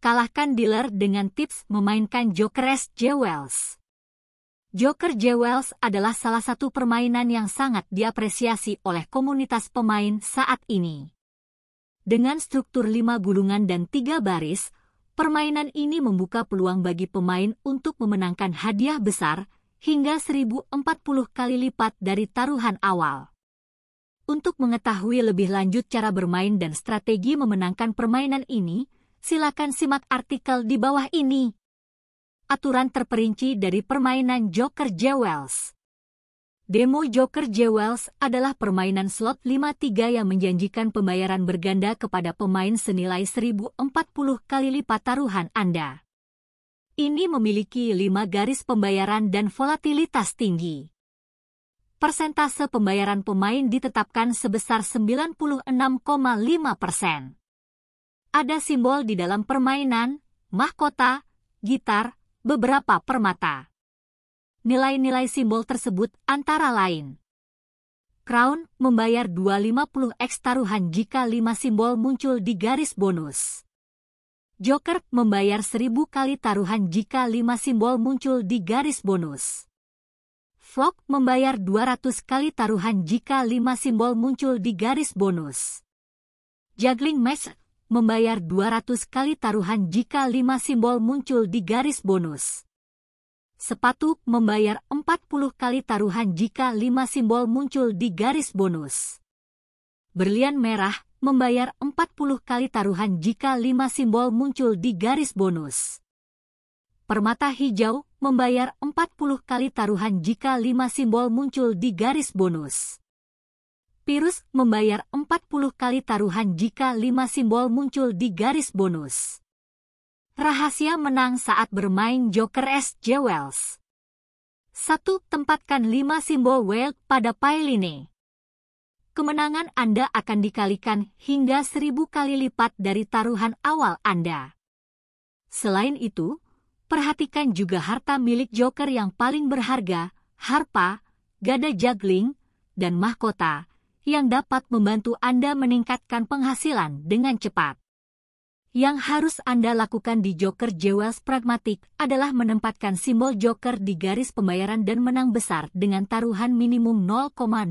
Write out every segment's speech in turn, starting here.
kalahkan dealer dengan tips memainkan Joker S. Jewels. Joker Jewels adalah salah satu permainan yang sangat diapresiasi oleh komunitas pemain saat ini. Dengan struktur lima gulungan dan tiga baris, permainan ini membuka peluang bagi pemain untuk memenangkan hadiah besar hingga 1040 kali lipat dari taruhan awal. Untuk mengetahui lebih lanjut cara bermain dan strategi memenangkan permainan ini, silakan simak artikel di bawah ini. Aturan terperinci dari permainan Joker Jewels. Demo Joker Jewels adalah permainan slot 5-3 yang menjanjikan pembayaran berganda kepada pemain senilai 1040 kali lipat taruhan Anda. Ini memiliki 5 garis pembayaran dan volatilitas tinggi. Persentase pembayaran pemain ditetapkan sebesar 96,5 persen. Ada simbol di dalam permainan, mahkota, gitar, beberapa permata. Nilai-nilai simbol tersebut antara lain. Crown membayar 250x taruhan jika 5 simbol muncul di garis bonus. Joker membayar 1000 kali taruhan jika 5 simbol muncul di garis bonus. Flock membayar 200 kali taruhan jika 5 simbol muncul di garis bonus. Juggling Match membayar 200 kali taruhan jika 5 simbol muncul di garis bonus. Sepatu membayar 40 kali taruhan jika 5 simbol muncul di garis bonus. Berlian merah membayar 40 kali taruhan jika 5 simbol muncul di garis bonus. Permata hijau membayar 40 kali taruhan jika 5 simbol muncul di garis bonus. Virus membayar 40 kali taruhan jika 5 simbol muncul di garis bonus. Rahasia menang saat bermain Joker S. Jewels. 1. Tempatkan 5 simbol whale pada pailine. Kemenangan Anda akan dikalikan hingga 1000 kali lipat dari taruhan awal Anda. Selain itu, perhatikan juga harta milik Joker yang paling berharga, harpa, gada juggling, dan mahkota, yang dapat membantu Anda meningkatkan penghasilan dengan cepat. Yang harus Anda lakukan di Joker Jewels Pragmatic adalah menempatkan simbol Joker di garis pembayaran dan menang besar dengan taruhan minimum 0,05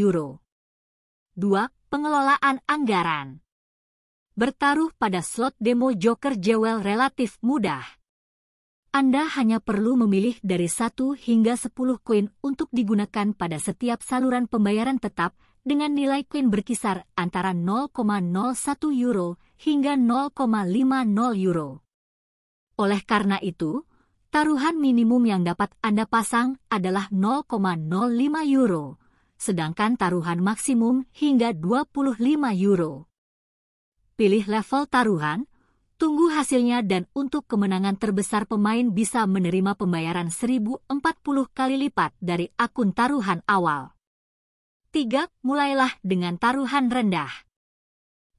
euro. 2. Pengelolaan anggaran Bertaruh pada slot demo Joker Jewel relatif mudah. Anda hanya perlu memilih dari 1 hingga 10 koin untuk digunakan pada setiap saluran pembayaran tetap dengan nilai koin berkisar antara 0,01 euro hingga 0,50 euro. Oleh karena itu, taruhan minimum yang dapat Anda pasang adalah 0,05 euro, sedangkan taruhan maksimum hingga 25 euro. Pilih level taruhan, Tunggu hasilnya dan untuk kemenangan terbesar pemain bisa menerima pembayaran 1040 kali lipat dari akun taruhan awal. 3. Mulailah dengan taruhan rendah.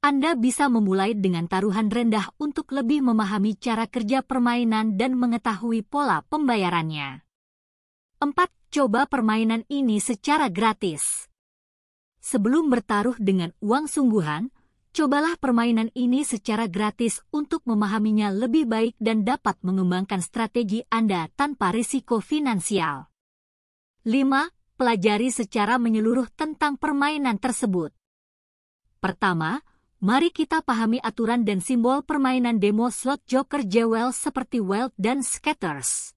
Anda bisa memulai dengan taruhan rendah untuk lebih memahami cara kerja permainan dan mengetahui pola pembayarannya. 4. Coba permainan ini secara gratis. Sebelum bertaruh dengan uang sungguhan, Cobalah permainan ini secara gratis untuk memahaminya lebih baik dan dapat mengembangkan strategi Anda tanpa risiko finansial. 5. Pelajari secara menyeluruh tentang permainan tersebut. Pertama, mari kita pahami aturan dan simbol permainan demo slot Joker Jewel seperti Wild dan Scatters.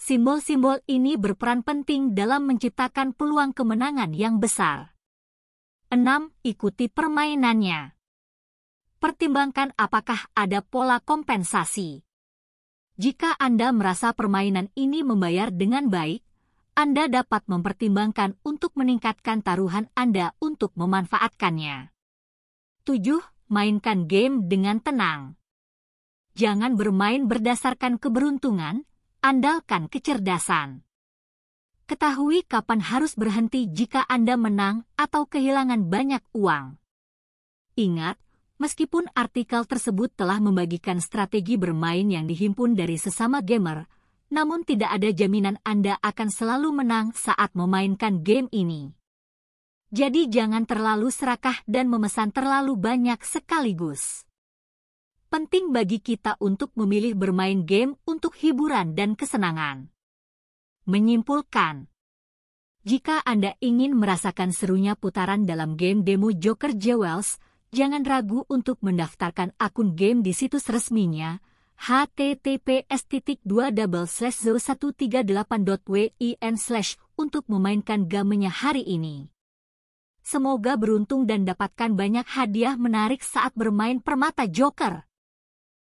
Simbol-simbol ini berperan penting dalam menciptakan peluang kemenangan yang besar. 6. Ikuti permainannya. Pertimbangkan apakah ada pola kompensasi. Jika Anda merasa permainan ini membayar dengan baik, Anda dapat mempertimbangkan untuk meningkatkan taruhan Anda untuk memanfaatkannya. 7. Mainkan game dengan tenang. Jangan bermain berdasarkan keberuntungan, andalkan kecerdasan. Ketahui kapan harus berhenti jika Anda menang atau kehilangan banyak uang. Ingat, meskipun artikel tersebut telah membagikan strategi bermain yang dihimpun dari sesama gamer, namun tidak ada jaminan Anda akan selalu menang saat memainkan game ini. Jadi jangan terlalu serakah dan memesan terlalu banyak sekaligus. penting bagi kita untuk memilih bermain game untuk hiburan dan kesenangan. Menyimpulkan, jika Anda ingin merasakan serunya putaran dalam game demo Joker Jewels, jangan ragu untuk mendaftarkan akun game di situs resminya https 2 slash untuk memainkan gamenya hari ini. Semoga beruntung dan dapatkan banyak hadiah menarik saat bermain permata Joker.